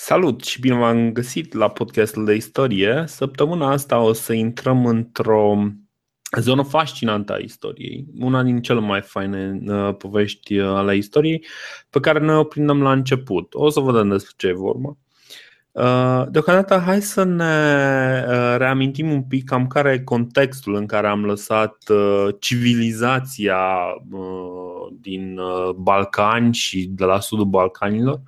Salut și bine v-am găsit la podcastul de istorie. Săptămâna asta o să intrăm într-o zonă fascinantă a istoriei, una din cele mai faine uh, povești uh, ale istoriei, pe care noi o prindem la început. O să vedem despre ce e vorba. Uh, deocamdată, hai să ne reamintim un pic cam care e contextul în care am lăsat civilizația din Balcani și de la sudul Balcanilor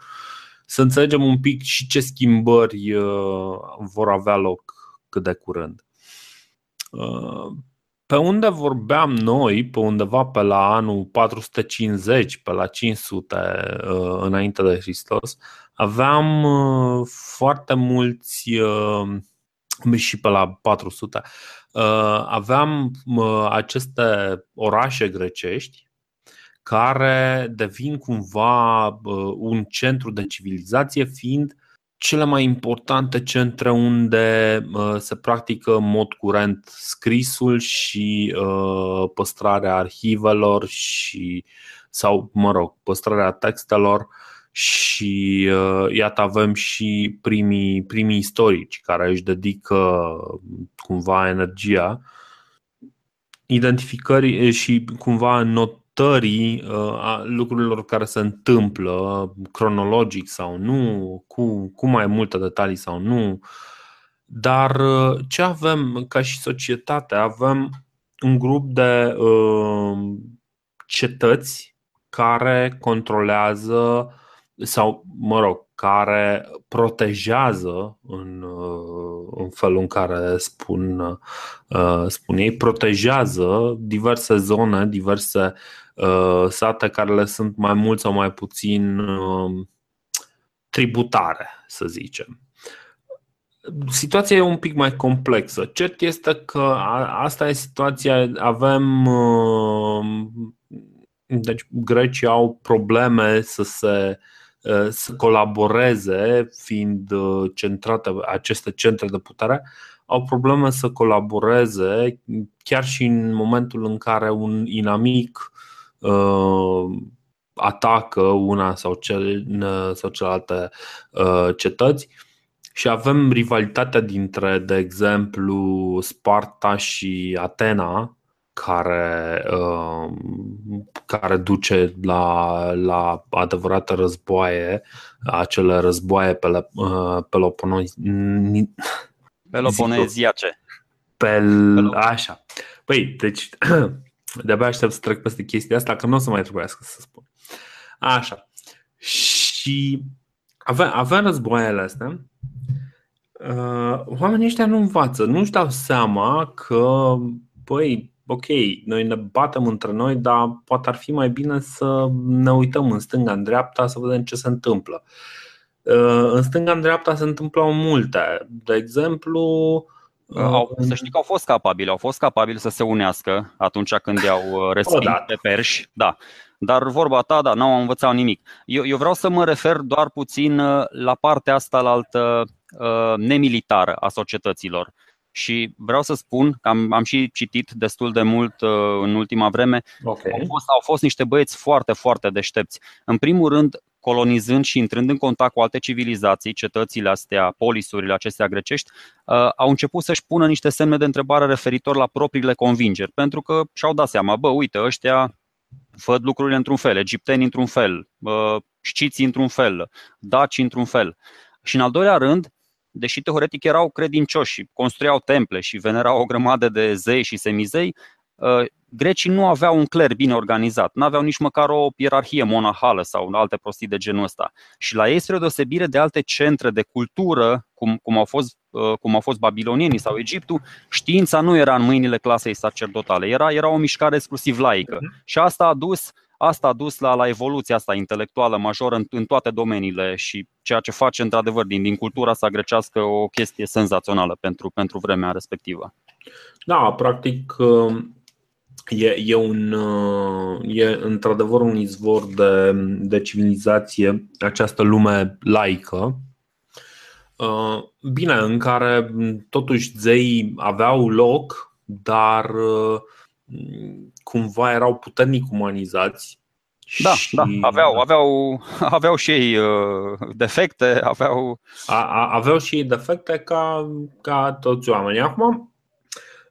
să înțelegem un pic și ce schimbări uh, vor avea loc cât de curând. Uh, pe unde vorbeam noi, pe undeva pe la anul 450, pe la 500 uh, înainte de Hristos, aveam foarte mulți și pe la 400 aveam aceste orașe grecești care devin cumva un centru de civilizație, fiind cele mai importante centre unde se practică în mod curent scrisul și păstrarea arhivelor și sau, mă rog, păstrarea textelor și iată avem și primii, primii istorici care își dedică cumva energia identificării și cumva not, stării uh, a lucrurilor care se întâmplă, cronologic sau nu, cu, cu mai multe detalii sau nu. Dar uh, ce avem ca și societate? Avem un grup de uh, cetăți care controlează sau, mă rog, care protejează în, în felul în care spun, spun ei, protejează diverse zone, diverse Uh, sate care le sunt mai mult sau mai puțin um, tributare, să zicem. Situația e un pic mai complexă. Cert este că asta e situația. Avem. Um, deci, grecii au probleme să se uh, să colaboreze, fiind uh, centrate aceste centre de putere, au probleme să colaboreze chiar și în momentul în care un inamic uh, atacă una sau, cel, sau celelalte uh, cetăți. Și avem rivalitatea dintre, de exemplu, Sparta și Atena, care, uh, care duce la, la adevărate războaie, acele războaie pe, uh, peloponeziace. Pel, așa. Păi, deci De-abia aștept să trec peste chestia asta, că nu o să mai trebuiască să spun. Așa. Și avem, avem războaiele astea. Uh, oamenii ăștia nu învață, nu-și dau seama că, băi, ok, noi ne batem între noi, dar poate ar fi mai bine să ne uităm în stânga, în dreapta, să vedem ce se întâmplă. Uh, în stânga, în dreapta se întâmplă multe. De exemplu, au, să știi că au fost capabili, au fost capabili să se unească atunci când i-au uh, respins pe perși. Da. Dar vorba ta, da, n-au învățat nimic. Eu, eu vreau să mă refer doar puțin uh, la partea asta la altă uh, nemilitară a societăților. Și vreau să spun că am, am și citit destul de mult uh, în ultima vreme. Okay. Au, fost, au fost niște băieți foarte, foarte deștepți. În primul rând, colonizând și intrând în contact cu alte civilizații, cetățile astea, polisurile acestea grecești, uh, au început să-și pună niște semne de întrebare referitor la propriile convingeri, pentru că și-au dat seama, bă, uite, ăștia văd lucrurile într-un fel, egipteni într-un fel, sciții într-un fel, daci într-un fel. Și în al doilea rând, deși teoretic erau credincioși și construiau temple și venerau o grămadă de zei și semizei, uh, grecii nu aveau un cler bine organizat, nu aveau nici măcar o ierarhie monahală sau alte prostii de genul ăsta. Și la ei, spre deosebire de alte centre de cultură, cum, cum, au fost, uh, cum au fost babilonienii sau Egiptul, știința nu era în mâinile clasei sacerdotale, era, era o mișcare exclusiv laică. Uh-huh. Și asta a dus Asta a dus la, la evoluția asta intelectuală majoră în, în toate domeniile și ceea ce face într-adevăr din, din cultura asta grecească o chestie senzațională pentru, pentru vremea respectivă. Da, practic um, e, e, un, uh, e într-adevăr un izvor de, de civilizație, această lume laică, uh, bine, în care totuși zeii aveau loc, dar uh, cumva erau puternic umanizați Da, și... da, aveau, aveau, aveau și ei uh, defecte, aveau. A, a, aveau și ei defecte ca, ca toți oamenii. Acum,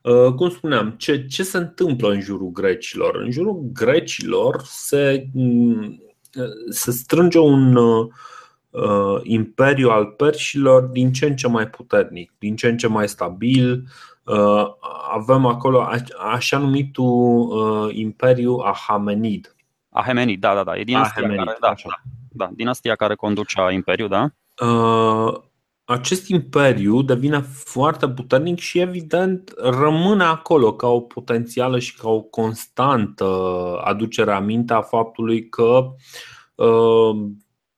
uh, cum spuneam, ce, ce se întâmplă în jurul grecilor? În jurul grecilor se, mm, se strânge un uh, imperiu al perșilor din ce în ce mai puternic, din ce în ce mai stabil. Uh, avem acolo așa numitul uh, imperiu Ahamenid Ahemenid, da, da, da. E dinastia, Ahemenid, care, da, da, da, dinastia care conducea imperiul, da? Uh, acest imperiu devine foarte puternic și evident rămâne acolo ca o potențială și ca o constantă aducere aminte a faptului că uh,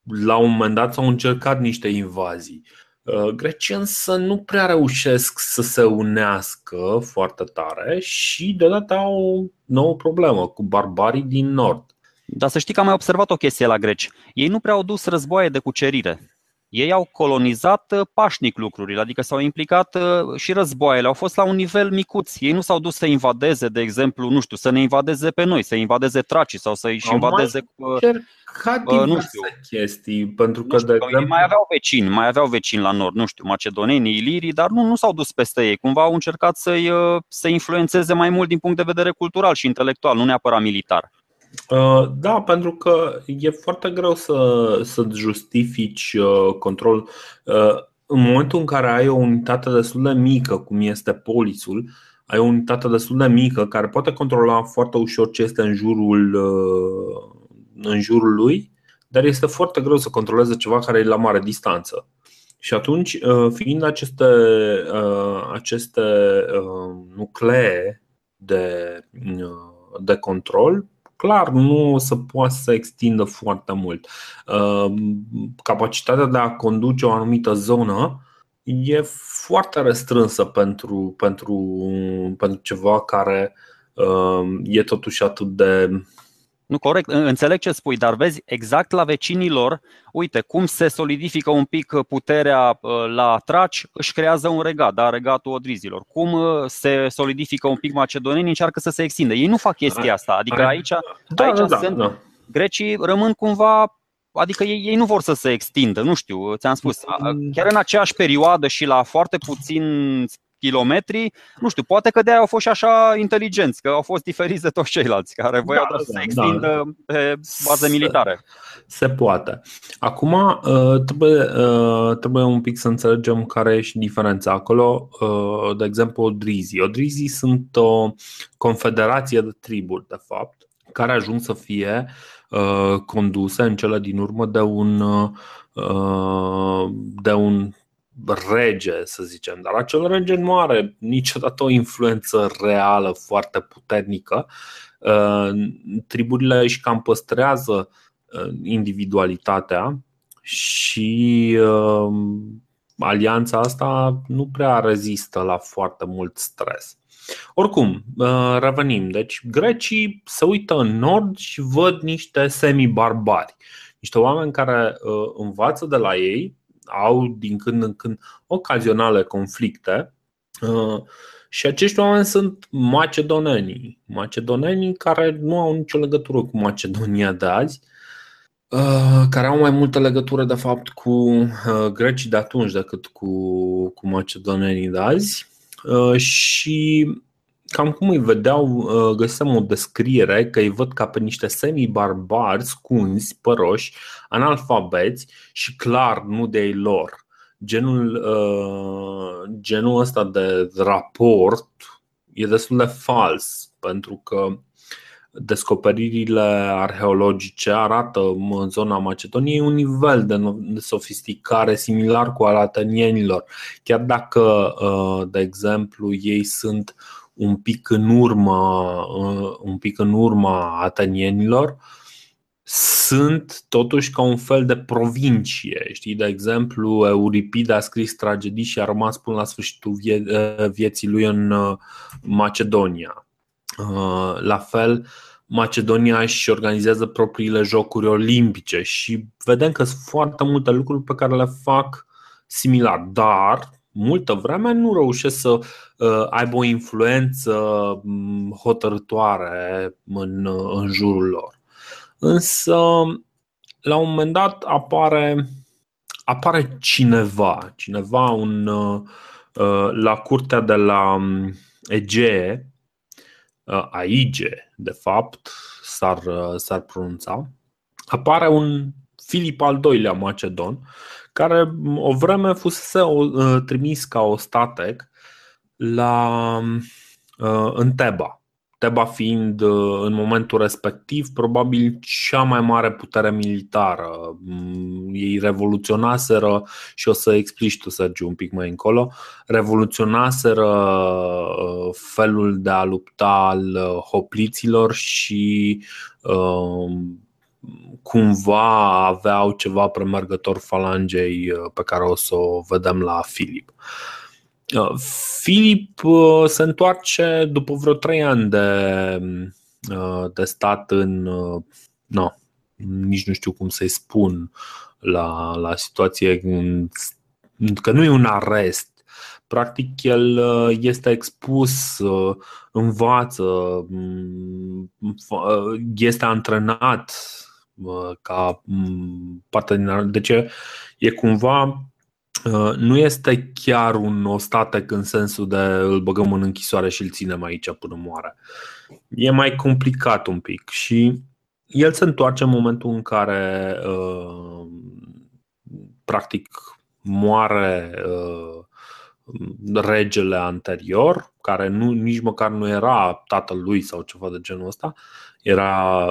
la un moment dat s-au încercat niște invazii. Uh, Grecii însă nu prea reușesc să se unească foarte tare și deodată au o nouă problemă cu barbarii din nord. Dar să știi că am mai observat o chestie la greci. Ei nu prea au dus războaie de cucerire. Ei au colonizat uh, pașnic lucrurile, adică s-au implicat uh, și războaiele, au fost la un nivel micuț. Ei nu s-au dus să invadeze, de exemplu, nu știu, să ne invadeze pe noi, să invadeze tracii sau să-i invadeze uh, uh, nu știu. chestii, pentru că, știu, de exemplu... mai aveau vecini, mai aveau vecini la nord, nu știu, macedonenii, ilirii, dar nu, nu s-au dus peste ei. Cumva au încercat să-i, să influențeze mai mult din punct de vedere cultural și intelectual, nu neapărat militar. Uh, da, pentru că e foarte greu să, să justifici uh, control. Uh, în momentul în care ai o unitate destul de mică, cum este polisul, ai o unitate destul de mică care poate controla foarte ușor ce este în jurul, în jurul lui, dar este foarte greu să controleze ceva care e la mare distanță. Și atunci, fiind aceste, aceste nuclee de, de control, clar nu o să poată să extindă foarte mult. Uh, capacitatea de a conduce o anumită zonă e foarte restrânsă pentru, pentru, pentru ceva care uh, e totuși atât de nu, corect, înțeleg ce spui, dar vezi exact la vecinilor, uite, cum se solidifică un pic puterea uh, la traci, își creează un regat, da, regatul odrizilor. Cum uh, se solidifică un pic macedonenii, încearcă să se extindă. Ei nu fac chestia asta, adică aici, da, aici da, sunt, da. grecii rămân cumva Adică ei, ei nu vor să se extindă, nu știu, ți-am spus. Mm. Chiar în aceeași perioadă și la foarte puțin kilometri, nu știu, poate că de-aia au fost și așa inteligenți, că au fost diferiți de toți ceilalți care voiau da, să se da, extindă da. pe baze militare. Se poate. Acum uh, trebuie, uh, trebuie un pic să înțelegem care e și diferența acolo. Uh, de exemplu, Odrizii. Odrizii sunt o confederație de triburi, de fapt, care ajung să fie conduse în cele din urmă de un, de un rege, să zicem, dar acel rege nu are niciodată o influență reală foarte puternică. Uh, triburile își cam păstrează uh, individualitatea și uh, alianța asta nu prea rezistă la foarte mult stres. Oricum, revenim. Deci, grecii se uită în nord și văd niște semi-barbari, niște oameni care învață de la ei, au din când în când ocazionale conflicte uh, și acești oameni sunt macedonenii. Macedonenii care nu au nicio legătură cu Macedonia de azi, uh, care au mai multă legătură de fapt cu uh, grecii de atunci decât cu, cu macedonenii de azi. Și cam cum îi vedeau, uh, găseam o descriere că îi văd ca pe niște semi-barbari, scunzi, păroși, analfabeți și clar nu de ei lor. Genul, uh, genul ăsta de raport e destul de fals pentru că descoperirile arheologice arată în zona Macedoniei un nivel de sofisticare similar cu al atenienilor, chiar dacă, uh, de exemplu, ei sunt un pic în urma, uh, un pic în urma atenienilor, sunt totuși ca un fel de provincie. Știi, de exemplu, Euripide a scris tragedii și a rămas până la sfârșitul vie- uh, vieții lui în uh, Macedonia. La fel, Macedonia își organizează propriile jocuri olimpice și vedem că sunt foarte multe lucruri pe care le fac similar, dar multă vreme nu reușesc să uh, aibă o influență mm, hotărătoare în, în jurul lor. Însă, la un moment dat apare, apare cineva, cineva un, la curtea de la um, Egee, Aige, de fapt, s-ar, s-ar pronunța, apare un Filip al doilea Macedon, care o vreme fusese trimis ca ostatec la, în Teba. Teba fiind în momentul respectiv probabil cea mai mare putere militară. Ei revoluționaseră și o să explici tu, Sergiu, un pic mai încolo, revoluționaseră felul de a lupta al hopliților și cumva aveau ceva premergător falangei pe care o să o vedem la Filip. Uh, Filip uh, se întoarce după vreo trei ani de, uh, de stat în. No, nici nu știu cum să-i spun la, la situație că nu e un arest. Practic, el este expus, învață, mm, este antrenat ca mm, parte din. Deci e cumva Uh, nu este chiar un ostatec în sensul de îl băgăm în închisoare și îl ținem aici până moare. E mai complicat un pic și el se întoarce în momentul în care uh, practic moare uh, regele anterior, care nu, nici măcar nu era tatăl lui sau ceva de genul ăsta, era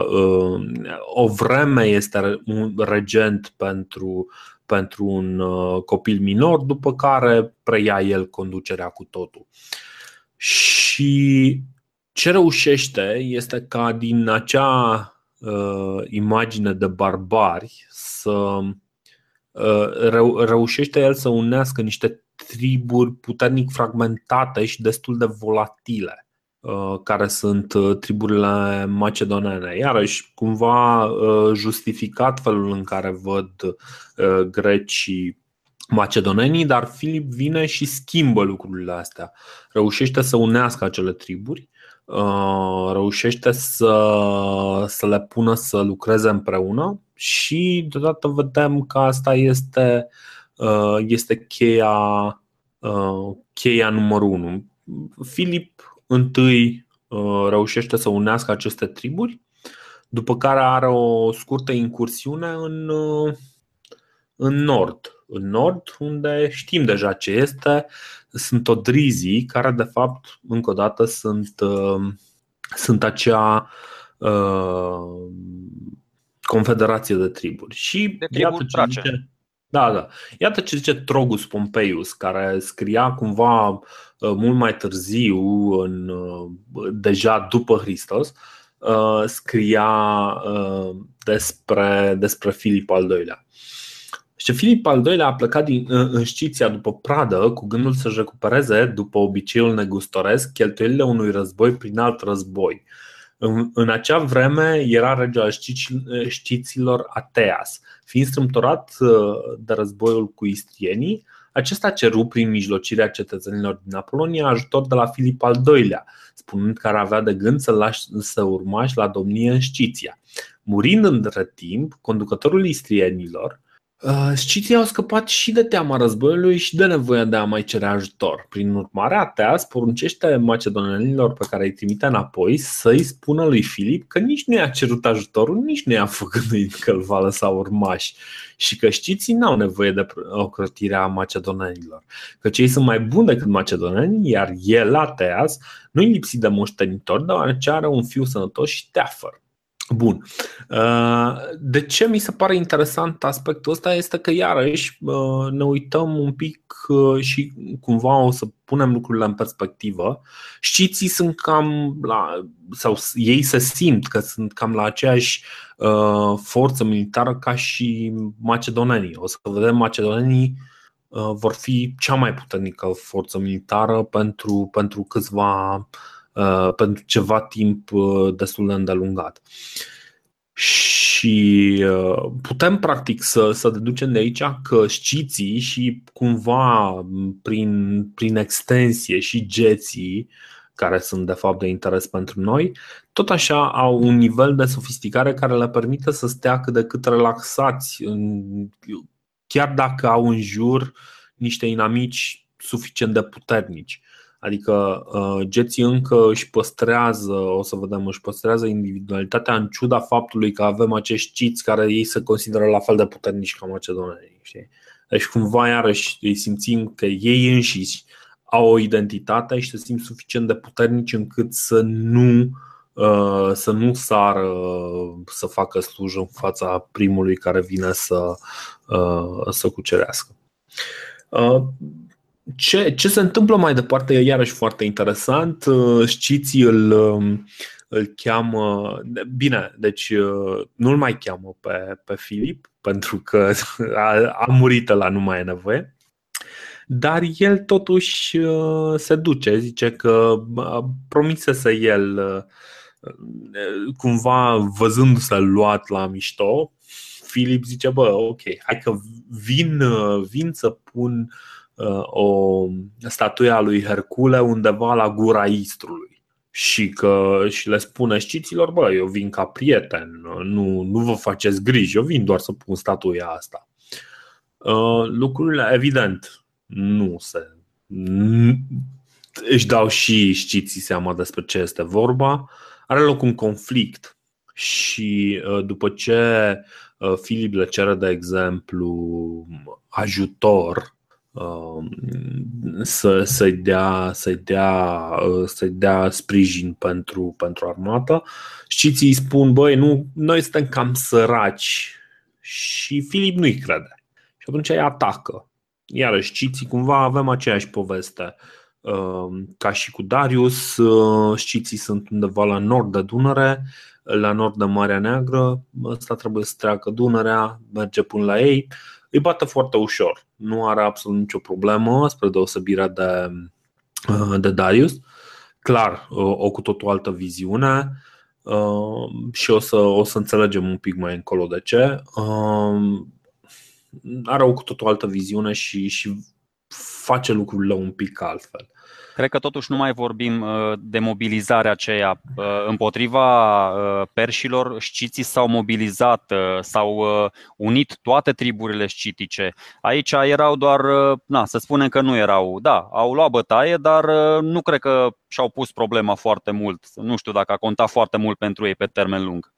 o vreme este un regent pentru pentru un uh, copil minor, după care preia el conducerea cu totul. Și ce reușește este ca din acea uh, imagine de barbari să uh, reu- reușește el să unească niște triburi puternic fragmentate și destul de volatile. Uh, care sunt uh, triburile macedonene. Iarăși, cumva uh, justificat felul în care văd grecii macedonenii, dar Filip vine și schimbă lucrurile astea. Reușește să unească acele triburi, reușește să, să le pună să lucreze împreună și deodată vedem că asta este, este cheia, cheia numărul unu. Filip întâi uh, reușește să unească aceste triburi, după care are o scurtă incursiune în, uh, în nord. În nord, unde știm deja ce este, sunt odrizii, care de fapt, încă o dată, sunt, uh, sunt acea uh, confederație de triburi. Și de triburi iată ce zice, da, da. Iată ce zice Trogus Pompeius, care scria cumva uh, mult mai târziu, în, uh, deja după Hristos, uh, scria despre, despre Filip al II-lea. Și Filip al II-lea a plecat din, în Sciția după pradă cu gândul să-și recupereze, după obiceiul negustoresc, cheltuielile unui război prin alt război. În, în acea vreme era rege al știților Ateas. Fiind strâmtorat uh, de războiul cu istrienii, acesta ceru prin mijlocirea cetățenilor din Apolonia ajutor de la Filip al II-lea, spunând că ar avea de gând să lasă urmași la domnie în Sciția. Murind între timp, conducătorul istrienilor Uh, Sciții au scăpat și de teama războiului și de nevoia de a mai cere ajutor. Prin urmare, Ateas poruncește macedonenilor pe care îi trimite înapoi să-i spună lui Filip că nici nu i-a cerut ajutorul, nici nu i-a făgăduit că îl va lăsa urmași și că știții n-au nevoie de ocrotirea macedonenilor. Că cei sunt mai buni decât macedoneni, iar el, Ateas, nu-i lipsit de moștenitor, deoarece are un fiu sănătos și teafăr. Bun. Uh, de ce mi se pare interesant aspectul ăsta este că iarăși uh, ne uităm un pic uh, și cumva o să punem lucrurile în perspectivă. Știții sunt cam la, sau ei se simt că sunt cam la aceeași forță militară ca și macedonenii. O să vedem macedonenii vor fi cea mai puternică forță militară pentru, pentru câțiva Uh, pentru ceva timp uh, destul de îndelungat. Și uh, putem practic să, să deducem de aici că sciții și cumva prin, prin extensie și geții care sunt de fapt de interes pentru noi, tot așa au un nivel de sofisticare care le permite să stea cât de cât relaxați, chiar dacă au în jur niște inamici suficient de puternici. Adică uh, geții încă își păstrează, o să vedem, își păstrează individualitatea în ciuda faptului că avem acești ciți care ei se consideră la fel de puternici ca macedonenii. Știi? Deci cumva iarăși îi simțim că ei înșiși au o identitate și se simt suficient de puternici încât să nu uh, să nu sară să facă slujă în fața primului care vine să, uh, să cucerească. Ce, ce se întâmplă mai departe e iarăși foarte interesant. Știți, îl, um, îl cheamă. Bine, deci nu-l mai cheamă pe, pe Filip, pentru că a, a murit la nu mai e nevoie. Dar el totuși se duce, zice că promisese el cumva văzându-se luat la mișto, Filip zice, bă, ok, hai că vin, vin să pun uh, o statuie a lui Hercule undeva la gura Istrului și că și le spune știților, bă, eu vin ca prieten, nu, nu vă faceți griji, eu vin doar să pun statuia asta. Uh, lucrurile, evident, nu se. Își dau și știții seama despre ce este vorba. Are loc un conflict și uh, după ce Filip uh, le cere, de exemplu, ajutor um, să, să-i, dea, să-i, dea, uh, să-i dea sprijin pentru, pentru armată. Știți, îi spun, băi, nu, noi suntem cam săraci și Filip nu-i crede. Și atunci îi atacă. Iarăși, știți, cumva avem aceeași poveste um, ca și cu Darius. Uh, știții sunt undeva la nord de Dunăre la nord de Marea Neagră, ăsta trebuie să treacă Dunărea, merge până la ei, îi bate foarte ușor, nu are absolut nicio problemă, spre deosebire de, de Darius. Clar, o cu totul altă viziune și o să, o să înțelegem un pic mai încolo de ce. Are o cu totul altă viziune și, și face lucrurile un pic altfel. Cred că totuși nu mai vorbim uh, de mobilizarea aceea. Uh, împotriva uh, perșilor, sciții s-au mobilizat, s-au unit toate triburile scitice. Aici erau doar, na, să spunem că nu erau, da, au luat bătaie, dar nu cred că și-au pus problema foarte mult. Nu știu dacă a contat foarte mult pentru ei pe termen lung.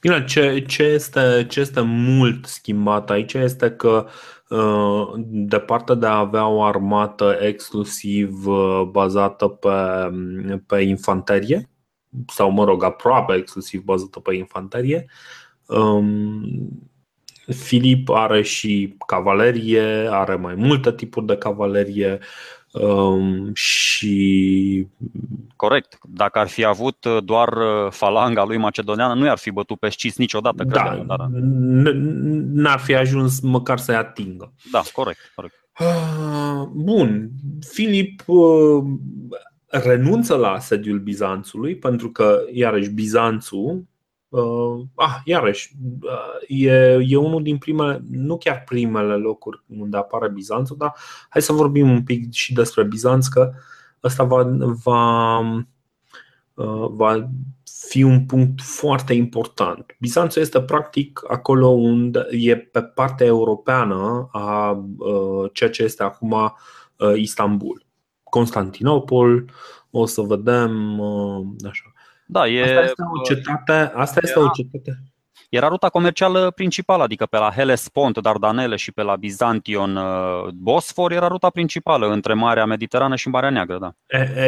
Bine, ce, ce, este, ce este mult schimbat aici este că uh, de partea de a avea o armată exclusiv uh, bazată pe, pe infanterie, sau mă rog, aproape exclusiv bazată pe infanterie, um, Filip are și cavalerie, are mai multe tipuri de cavalerie, Um, și Corect. Dacă ar fi avut uh, doar uh, falanga lui macedoneană, nu i-ar fi bătut pe scis niciodată. Da, dar... n-ar fi ajuns măcar să-i atingă. Da, corect. corect. Ah, bun. Filip renunță la sediul Bizanțului pentru că, iarăși, Bizanțul Uh, ah, iarăși, uh, e, e unul din primele, nu chiar primele locuri unde apare Bizanțul, dar hai să vorbim un pic și despre Bizanț, că ăsta va, va, uh, va fi un punct foarte important. Bizanțul este practic acolo unde e pe partea europeană a uh, ceea ce este acum uh, Istanbul. Constantinopol, o să vedem uh, așa. Da, e, asta este o cetate. Asta este era, o cetate. Era ruta comercială principală, adică pe la Hellespont, Dardanele și pe la Bizantion, uh, Bosfor era ruta principală între Marea Mediterană și Marea Neagră. Da.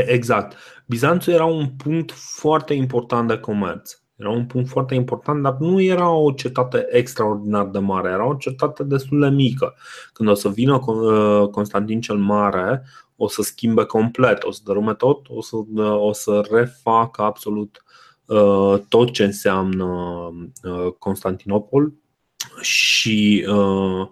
Exact. Bizanțul era un punct foarte important de comerț. Era un punct foarte important, dar nu era o cetate extraordinar de mare, era o cetate destul de mică. Când o să vină uh, Constantin cel Mare, o să schimbe complet, o să dărume tot, o să, o să refacă absolut uh, tot ce înseamnă uh, Constantinopol și, uh,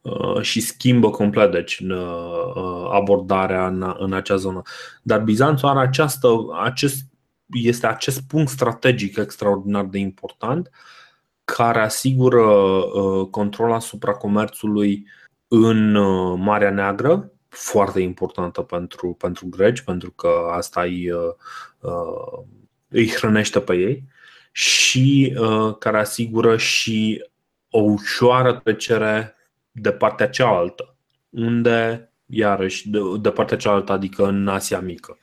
uh, și schimbă complet deci, uh, abordarea în, în acea zonă. Dar Bizanțul are această, acest, este acest punct strategic extraordinar de important care asigură uh, control asupra comerțului în uh, Marea Neagră foarte importantă pentru, pentru greci, pentru că asta îi, îi hrănește pe ei și care asigură și o ușoară trecere de partea cealaltă, unde, iarăși, de, de partea cealaltă, adică în Asia Mică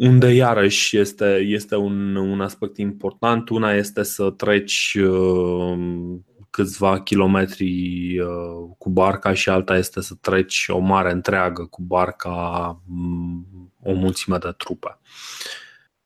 unde iarăși este, este un, un aspect important. Una este să treci uh, câțiva kilometri uh, cu barca și alta este să treci o mare întreagă cu barca um, o mulțime de trupe.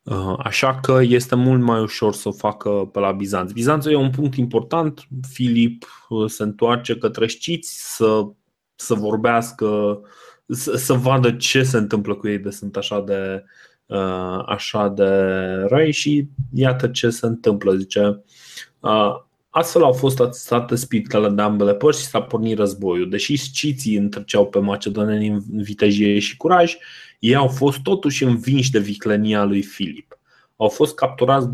Uh, așa că este mult mai ușor să o facă pe la Bizanț. Bizanțul e un punct important. Filip uh, se întoarce către știți să, să vorbească, să, să vadă ce se întâmplă cu ei de sunt așa de, uh, așa de răi și iată ce se întâmplă. Zice, Astfel au fost atestate spiritele de ambele părți și s-a pornit războiul. Deși sciții întreceau pe macedoneni în vitejie și curaj, ei au fost totuși învinși de viclenia lui Filip. Au fost capturați 20.000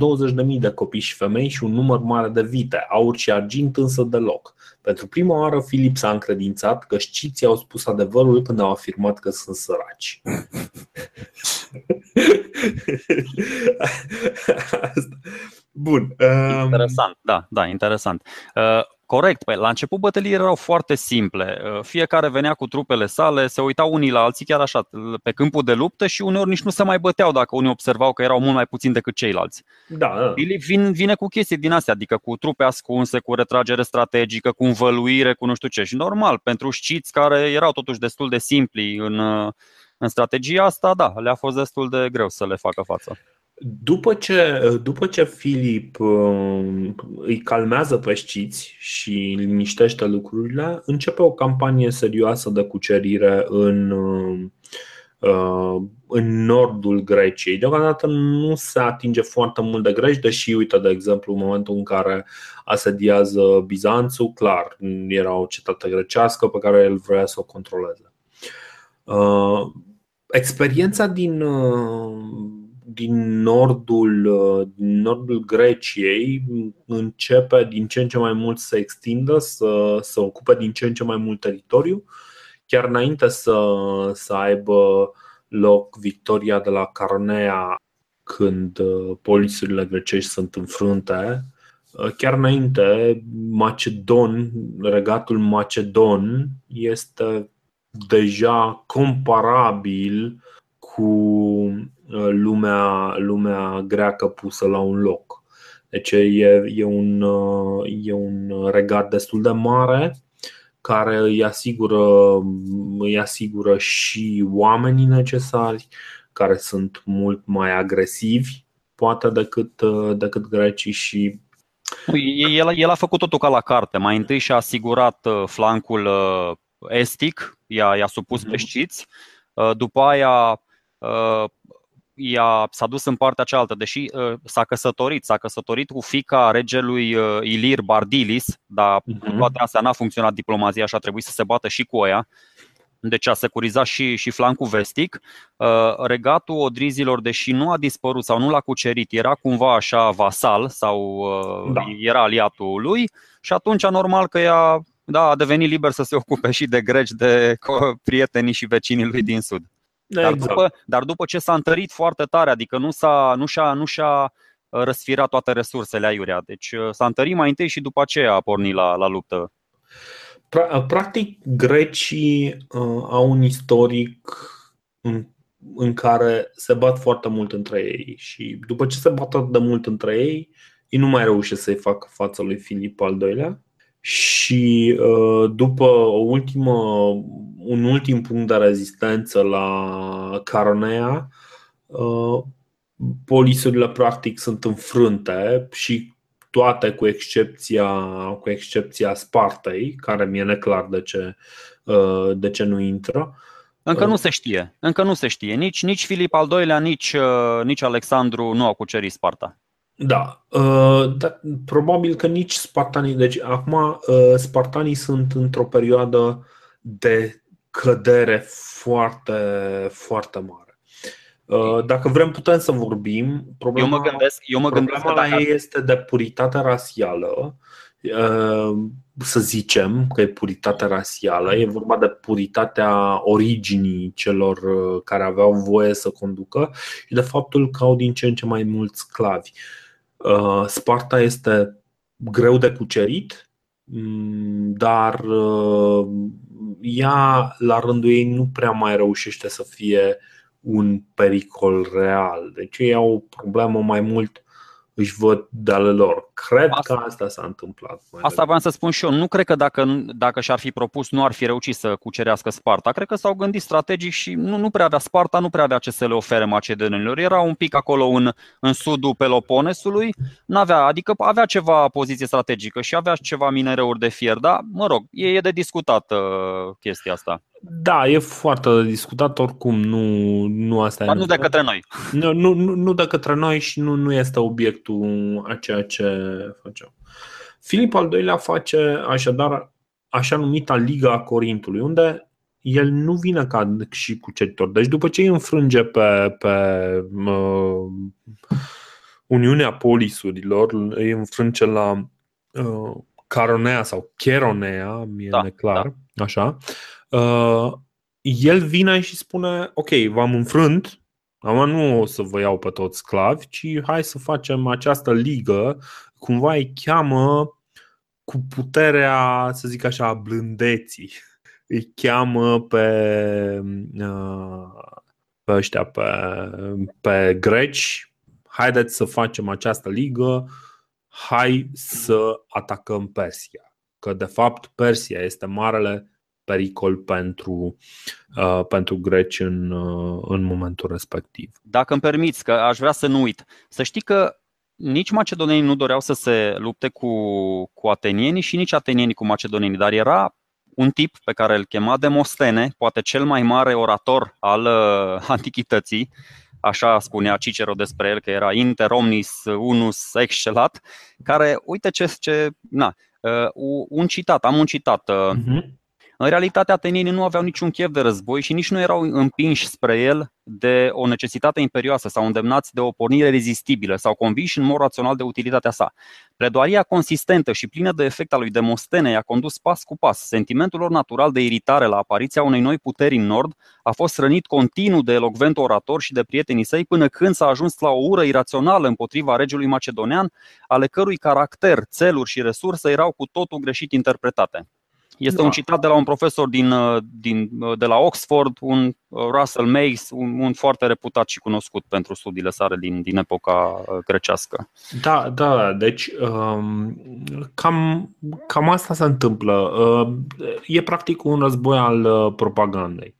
de copii și femei și un număr mare de vite, aur și argint însă deloc. Pentru prima oară Filip s-a încredințat că sciții au spus adevărul când au afirmat că sunt săraci. Bun. Um... Interesant, da, da, interesant. Uh, corect, păi, la început bătăliile erau foarte simple. Uh, fiecare venea cu trupele sale, se uitau unii la alții chiar așa, pe câmpul de luptă și uneori nici nu se mai băteau dacă unii observau că erau mult mai puțini decât ceilalți. Da, da. Billy vin, vine cu chestii din astea, adică cu trupe ascunse, cu retragere strategică, cu învăluire, cu nu știu ce. Și normal, pentru știți care erau totuși destul de simpli în, uh, în strategia asta, da, le-a fost destul de greu să le facă față. După ce, după ce Filip uh, îi calmează pe știți și liniștește lucrurile, începe o campanie serioasă de cucerire în, uh, în nordul Greciei. Deocamdată nu se atinge foarte mult de greci, deși, uite, de exemplu, în momentul în care asediază Bizanțul, clar, era o cetate grecească pe care el vrea să o controleze. Uh, experiența din din nordul, uh, din nordul Greciei începe din ce în ce mai mult să se extindă, să, să ocupe din ce în ce mai mult teritoriu. Chiar înainte să, să aibă loc victoria de la Carnea, când uh, polițurile grecești sunt înfrunte, uh, chiar înainte, Macedon, regatul Macedon este deja comparabil cu Uh, lumea, lumea greacă pusă la un loc. Deci e, e, un, uh, e un regat destul de mare care îi asigură, îi asigură și oamenii necesari, care sunt mult mai agresivi, poate decât, uh, decât grecii și el, el a făcut totul ca la carte. Mai întâi și-a asigurat flancul estic, i-a, i-a supus pe mhm. știți, după aia ea s-a dus în partea cealaltă, deși uh, s-a căsătorit, s-a căsătorit cu fica regelui uh, Ilir Bardilis, dar uh-huh. cu toate astea n-a funcționat diplomazia și a trebuit să se bată și cu ea. Deci a securizat și, și flancul vestic. Uh, regatul Odrizilor, deși nu a dispărut sau nu l-a cucerit, era cumva așa vasal sau uh, da. era aliatul lui și atunci normal că ea da, a devenit liber să se ocupe și de greci, de prietenii și vecinii lui din sud. Da, dar, exact. după, dar după ce s-a întărit foarte tare, adică nu, s-a, nu, și-a, nu și-a uh, răsfirat toate resursele aiurea. Deci uh, s-a întărit mai întâi și după aceea a pornit la, la luptă. Uh, practic, grecii uh, au un istoric în, în care se bat foarte mult între ei și după ce se bat atât de mult între ei, ei nu mai reușesc să-i facă față lui Filip al doilea și uh, după o ultimă, un ultim punct de rezistență la Caronea, uh, polisurile practic sunt înfrânte și toate cu excepția, cu excepția Spartei, care mi-e neclar de ce, uh, de ce nu intră. Încă nu se știe. Încă nu se știe. Nici, nici Filip al II-lea, nici, nici Alexandru nu au cucerit Sparta. Da, uh, da, probabil că nici spartanii. Deci, acum, uh, spartanii sunt într-o perioadă de cădere foarte, foarte mare. Uh, dacă vrem, putem să vorbim. Problema, eu mă gândesc, eu mă problema gândesc la ei este de puritate rasială să zicem că e puritate rasială, e vorba de puritatea originii celor care aveau voie să conducă și de faptul că au din ce în ce mai mulți sclavi. Sparta este greu de cucerit, mm, dar ea la rândul ei nu prea mai reușește să fie un pericol real. Deci ei au o problemă mai mult își văd de ale lor. Cred asta, că asta s-a întâmplat. Asta vreau să spun și eu. Nu cred că dacă, dacă și-ar fi propus, nu ar fi reușit să cucerească Sparta. Cred că s-au gândit strategic și nu, nu prea avea Sparta, nu prea avea ce să le ofere macedonilor. Era un pic acolo în, în sudul Peloponesului, n-avea, adică avea ceva poziție strategică și avea ceva minereuri de fier, dar mă rog, e, e de discutat uh, chestia asta. Da, e foarte de discutat oricum, nu, nu asta Dar e. nu de către noi. Nu, nu, nu de către noi și nu, nu este obiectul a ceea ce facem. Filip al doilea face așadar așa numita Liga a Corintului, unde el nu vine ca și cuceritor. Deci după ce îi înfrânge pe, pe uh, Uniunea Polisurilor, îi înfrânge la uh, Caronea sau Cheronea, mi-e da, neclar, da. așa, uh, el vine și spune, ok, v-am înfrânt, Acum nu o să vă iau pe toți sclavi, ci hai să facem această ligă, cumva îi cheamă cu puterea, să zic așa, blândeții. Îi cheamă pe, uh, pe ăștia, pe, pe greci, haideți să facem această ligă, hai să atacăm Persia. Că de fapt Persia este marele pericol pentru, uh, pentru greci în, uh, în momentul respectiv. Dacă îmi permiți, că aș vrea să nu uit, să știi că nici macedonienii nu doreau să se lupte cu, cu atenienii și nici atenienii cu macedonienii, dar era un tip pe care îl chema Demostene, poate cel mai mare orator al uh, antichității, așa spunea Cicero despre el, că era inter omnis unus excelat, care, uite ce, ce na, uh, un citat, am un citat, uh-huh. În realitate, atenienii nu aveau niciun chef de război și nici nu erau împinși spre el de o necesitate imperioasă sau îndemnați de o pornire rezistibilă sau convinși în mod rațional de utilitatea sa. Pledoaria consistentă și plină de efect a lui Demostene i-a condus pas cu pas. Sentimentul lor natural de iritare la apariția unei noi puteri în nord a fost rănit continuu de elocvent orator și de prietenii săi până când s-a ajuns la o ură irațională împotriva regelui macedonean, ale cărui caracter, țeluri și resurse erau cu totul greșit interpretate. Este da. un citat de la un profesor din, uh, din, uh, de la Oxford, un uh, Russell Mace, un, un foarte reputat și cunoscut pentru studiile sale din, din epoca grecească. Da, da, deci um, cam, cam asta se întâmplă. E practic un război al propagandei.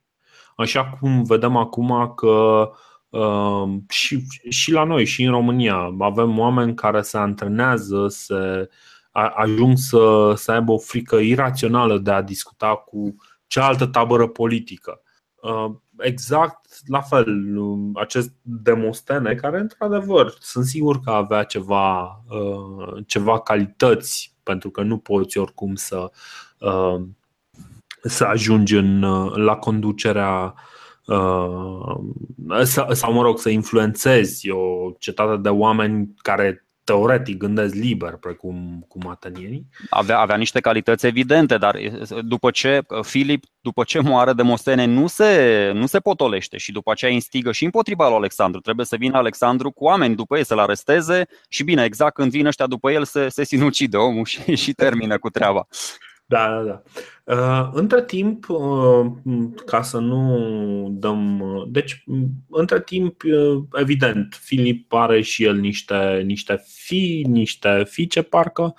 Așa cum vedem acum că și, și la noi, și în România, avem oameni care se antrenează, se ajung să, să aibă o frică irațională de a discuta cu cealaltă tabără politică. Uh, exact la fel, acest Demostene, care într-adevăr sunt sigur că avea ceva, uh, ceva calități, pentru că nu poți oricum să, uh, să ajungi în, la conducerea sau, mă rog, să influențezi o cetate de oameni care teoretic gândesc liber, precum cum atenienii. Avea, avea niște calități evidente, dar după ce Filip, după ce moare Demostene, nu se, nu se potolește și după aceea instigă și împotriva lui Alexandru. Trebuie să vină Alexandru cu oameni după ei să-l aresteze și bine, exact când vin ăștia după el se, se sinucide omul și, și termină cu treaba. Da, da, da. Uh, între timp, uh, ca să nu dăm. Uh, deci, între timp, evident, Filip are și el niște, niște fii, niște fiice, parcă.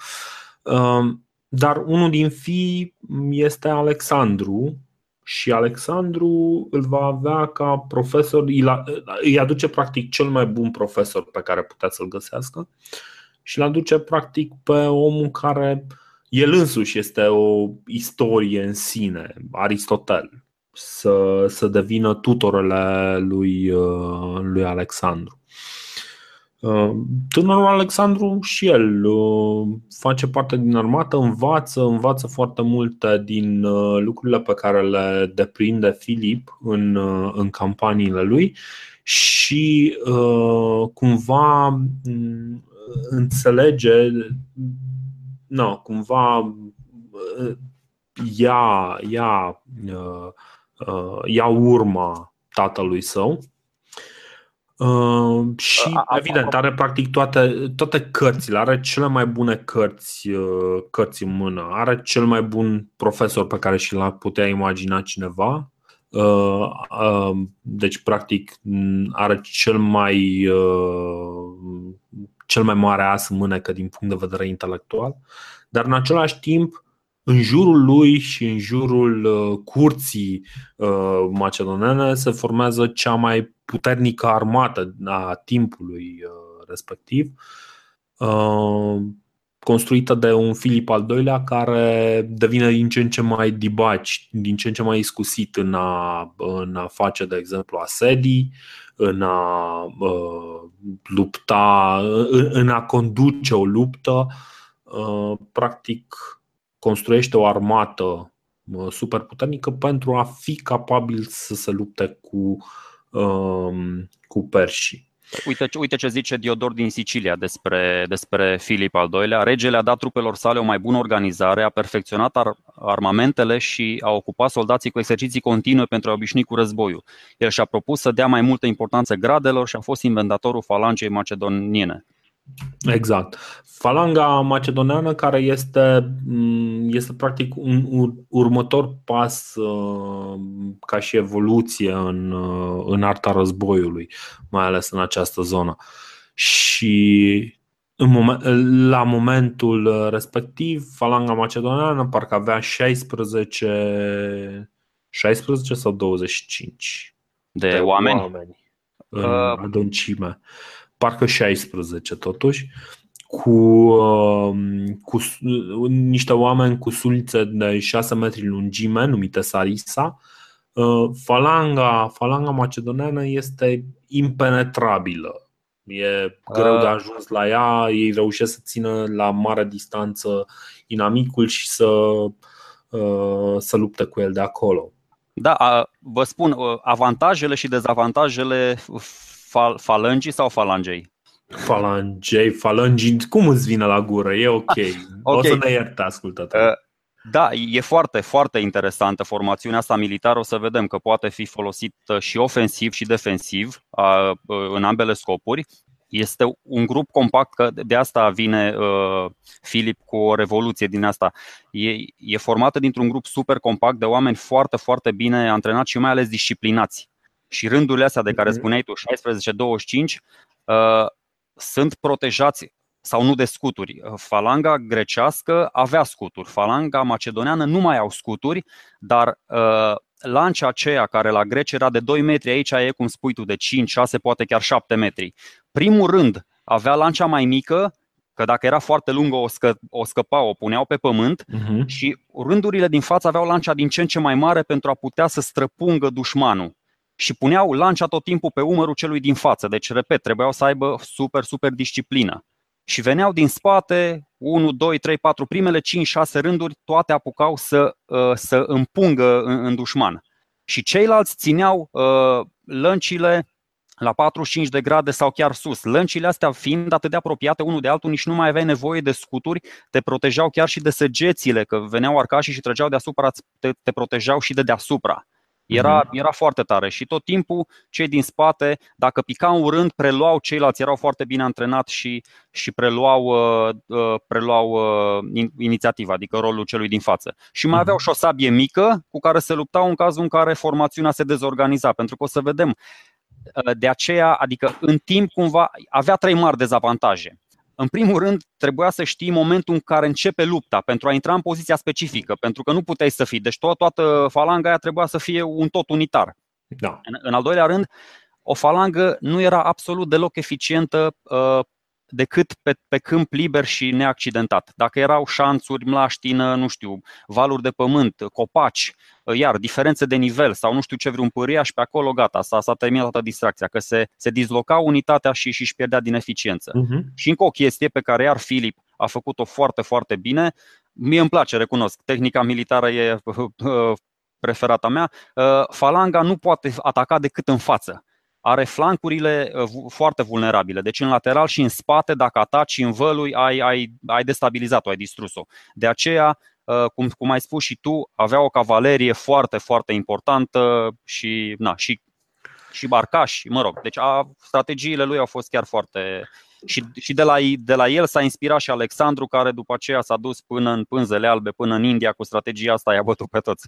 Dar unul din fii este Alexandru și Alexandru îl va avea ca profesor, îi aduce practic cel mai bun profesor pe care putea să-l găsească și îl aduce practic pe omul care uh, el însuși este o istorie în sine, Aristotel, să, să devină tutorele lui, uh, lui Alexandru. Uh, tânărul Alexandru și el uh, face parte din armată, învață, învață foarte multe din lucrurile pe care le deprinde Filip în, în campaniile lui și cumva mm, înțelege no, cumva ia, ia, ia urma tatălui său. Uh, și, a, evident, are practic toate, toate cărțile, are cele mai bune cărți, uh, cărți în mână, are cel mai bun profesor pe care și l-ar putea imagina cineva. Uh, uh, deci, practic, are cel mai, uh, cel mai mare as în mânecă din punct de vedere intelectual, dar în același timp în jurul lui și în jurul uh, curții uh, macedonene se formează cea mai puternică armată a timpului uh, respectiv, construită de un Filip al doilea care devine din ce în ce mai dibaci, din ce în ce mai iscusit în a, în a face, de exemplu, asedii, în a uh, lupta, în, în a conduce o luptă. Uh, practic, construiește o armată super puternică pentru a fi capabil să se lupte cu, um, cu perșii. Uite, uite ce zice Diodor din Sicilia despre, despre Filip al II-lea. Regele a dat trupelor sale o mai bună organizare, a perfecționat ar, armamentele și a ocupat soldații cu exerciții continue pentru a obișnui cu războiul. El și-a propus să dea mai multă importanță gradelor și a fost inventatorul falangei macedoniene. Exact. Falanga macedoneană care este, mm, este practic un următor pas uh, ca și evoluție în, uh, în arta războiului, mai ales în această zonă. Și în moment, la momentul respectiv, falanga macedoneană parcă avea 16, 16 sau 25 de, de oameni, oameni în uh, adâncime parcă 16 totuși, cu, um, cu niște oameni cu sulițe de 6 metri lungime, numite Sarisa. Uh, falanga, falanga macedoneană este impenetrabilă. E greu de uh. ajuns la ea, ei reușesc să țină la mare distanță inamicul și să, uh, să lupte cu el de acolo. Da, vă spun avantajele și dezavantajele Fal- falangii sau falangei? Falangei, falangii, cum îți vine la gură? E ok. okay. O să ne ierte ascultător. Uh, da, e foarte, foarte interesantă formațiunea asta militară. O să vedem că poate fi folosită și ofensiv și defensiv în ambele scopuri. Este un grup compact, că de asta vine uh, Filip cu o revoluție din asta. E, e formată dintr-un grup super compact de oameni foarte, foarte bine antrenați și mai ales disciplinați și rândurile astea de care mhm. spuneai tu, 16-25, uh, sunt protejați sau nu de scuturi. Uh, falanga grecească avea scuturi, falanga macedoneană nu mai au scuturi, dar uh, lancia aceea care la greci era de 2 metri, aici e cum spui tu, de 5, 6, poate chiar 7 metri. Primul rând avea lancia mai mică, că dacă era foarte lungă o, scă, o scăpa, o puneau pe pământ uh-huh. și rândurile din față aveau lancia din ce în ce mai mare pentru a putea să străpungă dușmanul și puneau lancia tot timpul pe umărul celui din față. Deci, repet, trebuiau să aibă super, super disciplină. Și veneau din spate, 1, 2, 3, 4, primele 5, 6 rânduri, toate apucau să, uh, să împungă în, în dușman. Și ceilalți țineau uh, lăncile la 45 de grade sau chiar sus. Lăncile astea fiind atât de apropiate unul de altul, nici nu mai aveai nevoie de scuturi, te protejau chiar și de săgețile, că veneau arcașii și trăgeau deasupra, te, te protejau și de deasupra. Era, mhm. era foarte tare și tot timpul cei din spate, dacă pica un rând, preluau ceilalți, erau foarte bine antrenați și, și preluau, uh, uh preluau uh, inițiativa, adică rolul celui din față. Și mai mhm. aveau și o sabie mică cu care se luptau în cazul în care formațiunea se dezorganiza, pentru că o să vedem. Uh, de aceea, adică în timp cumva avea trei mari dezavantaje. În primul rând, trebuia să știi momentul în care începe lupta pentru a intra în poziția specifică, pentru că nu puteai să fii. Deci to- toată falanga aia trebuia să fie un tot unitar. Da. În, în al doilea rând, o falangă nu era absolut deloc eficientă uh, decât pe, pe câmp liber și neaccidentat. Dacă erau șanțuri, mlaștină, nu știu, valuri de pământ, copaci, iar diferențe de nivel sau nu știu ce vreun pâriaș pe acolo, gata, s-a, s-a terminat toată distracția, că se, se dizloca unitatea și, și își pierdea din eficiență. Uh-huh. Și încă o chestie pe care iar Filip a făcut-o foarte, foarte bine, mie îmi place, recunosc, tehnica militară e preferata mea, falanga nu poate ataca decât în față. Are flancurile foarte vulnerabile. Deci în lateral și în spate, dacă ataci în vălui, ai, ai, ai destabilizat-o, ai distrus-o. De aceea, cum, cum ai spus și tu, avea o cavalerie foarte, foarte importantă și, na, și, și barcași, mă rog. Deci a, strategiile lui au fost chiar foarte, și, și de, la, de la el s-a inspirat și Alexandru, care după aceea s-a dus până în pânzele albe, până în India cu strategia asta, i-a bătut pe toți.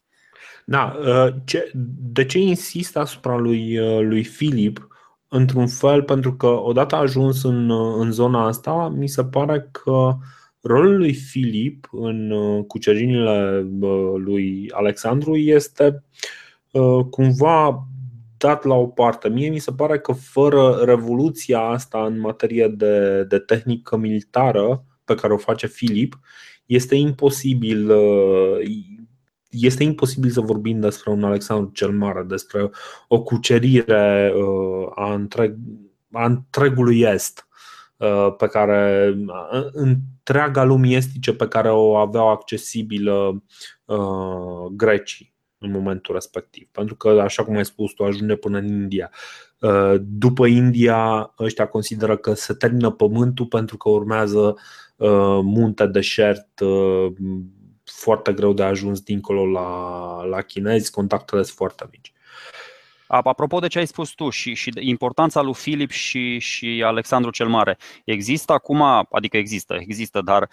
Da, uh, ce, de ce insist asupra lui, uh, lui Filip? Într-un fel, pentru că odată ajuns în, uh, în zona asta, mi se pare că rolul lui Filip în cucerinile lui Alexandru este cumva dat la o parte. Mie mi se pare că fără revoluția asta în materie de, de tehnică militară pe care o face Filip, este imposibil este imposibil să vorbim despre un Alexandru cel Mare, despre o cucerire uh, a, întreg, a întregului Est uh, pe care întreaga lumii estice pe care o aveau accesibilă uh, grecii în momentul respectiv. Pentru că, așa cum ai spus, tu ajunge până în India. După India, ăștia consideră că se termină pământul pentru că urmează munte, deșert, foarte greu de ajuns dincolo la, la chinezi, contactele sunt foarte mici. Apropo de ce ai spus tu și, și importanța lui Filip și, și Alexandru cel Mare, există acum, adică există, există, dar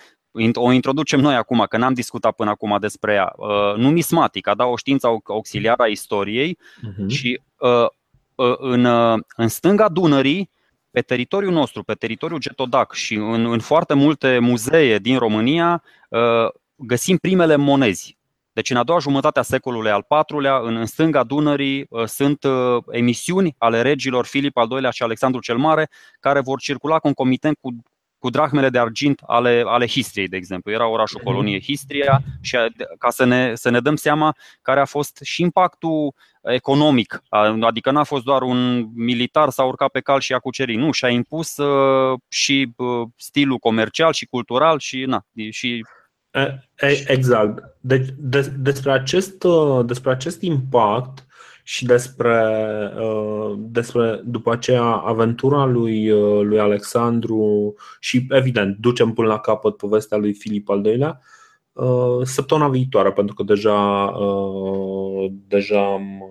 o introducem noi acum, că n-am discutat până acum despre ea. Uh, numismatica, da, o știință auxiliară a istoriei uh-huh. și uh, uh, în, uh, în stânga Dunării, pe teritoriul nostru, pe teritoriul Getodac și în, în foarte multe muzee din România, uh, găsim primele monezi. Deci în a doua jumătate a secolului al IV-lea, în stânga Dunării, uh, sunt uh, emisiuni ale regilor Filip al II-lea și Alexandru cel Mare, care vor circula concomitent cu, cu drahmele de argint ale, ale Histriei, de exemplu. Era orașul mhm. colonie Histria și ca să ne, să ne dăm seama care a fost și impactul economic, adică n-a fost doar un militar s-a urcat pe cal și a cucerit, nu, și-a impus uh, și uh, stilul comercial și cultural și, na, și Exact. Deci, de, despre, acest, uh, despre acest impact și despre, uh, despre după aceea aventura lui, uh, lui Alexandru și evident ducem până la capăt povestea lui Filip al II-lea săptămâna viitoare, pentru că deja, deja am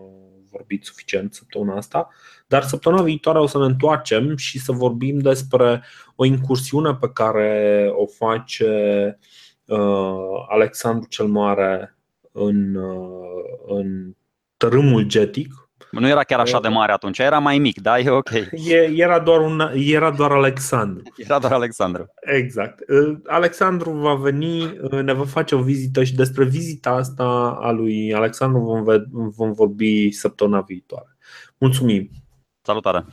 vorbit suficient săptămâna asta, dar săptămâna viitoare o să ne întoarcem și să vorbim despre o incursiune pe care o face uh, Alexandru cel Mare în, uh, în tărâmul getic. Nu era chiar așa de mare atunci, era mai mic, da? E ok. E, era, doar un, era doar Alexandru. Era doar Alexandru. Exact. Uh, Alexandru va veni, uh, ne va face o vizită și despre vizita asta a lui Alexandru vom, vom vorbi săptămâna viitoare. Mulțumim! Salutare!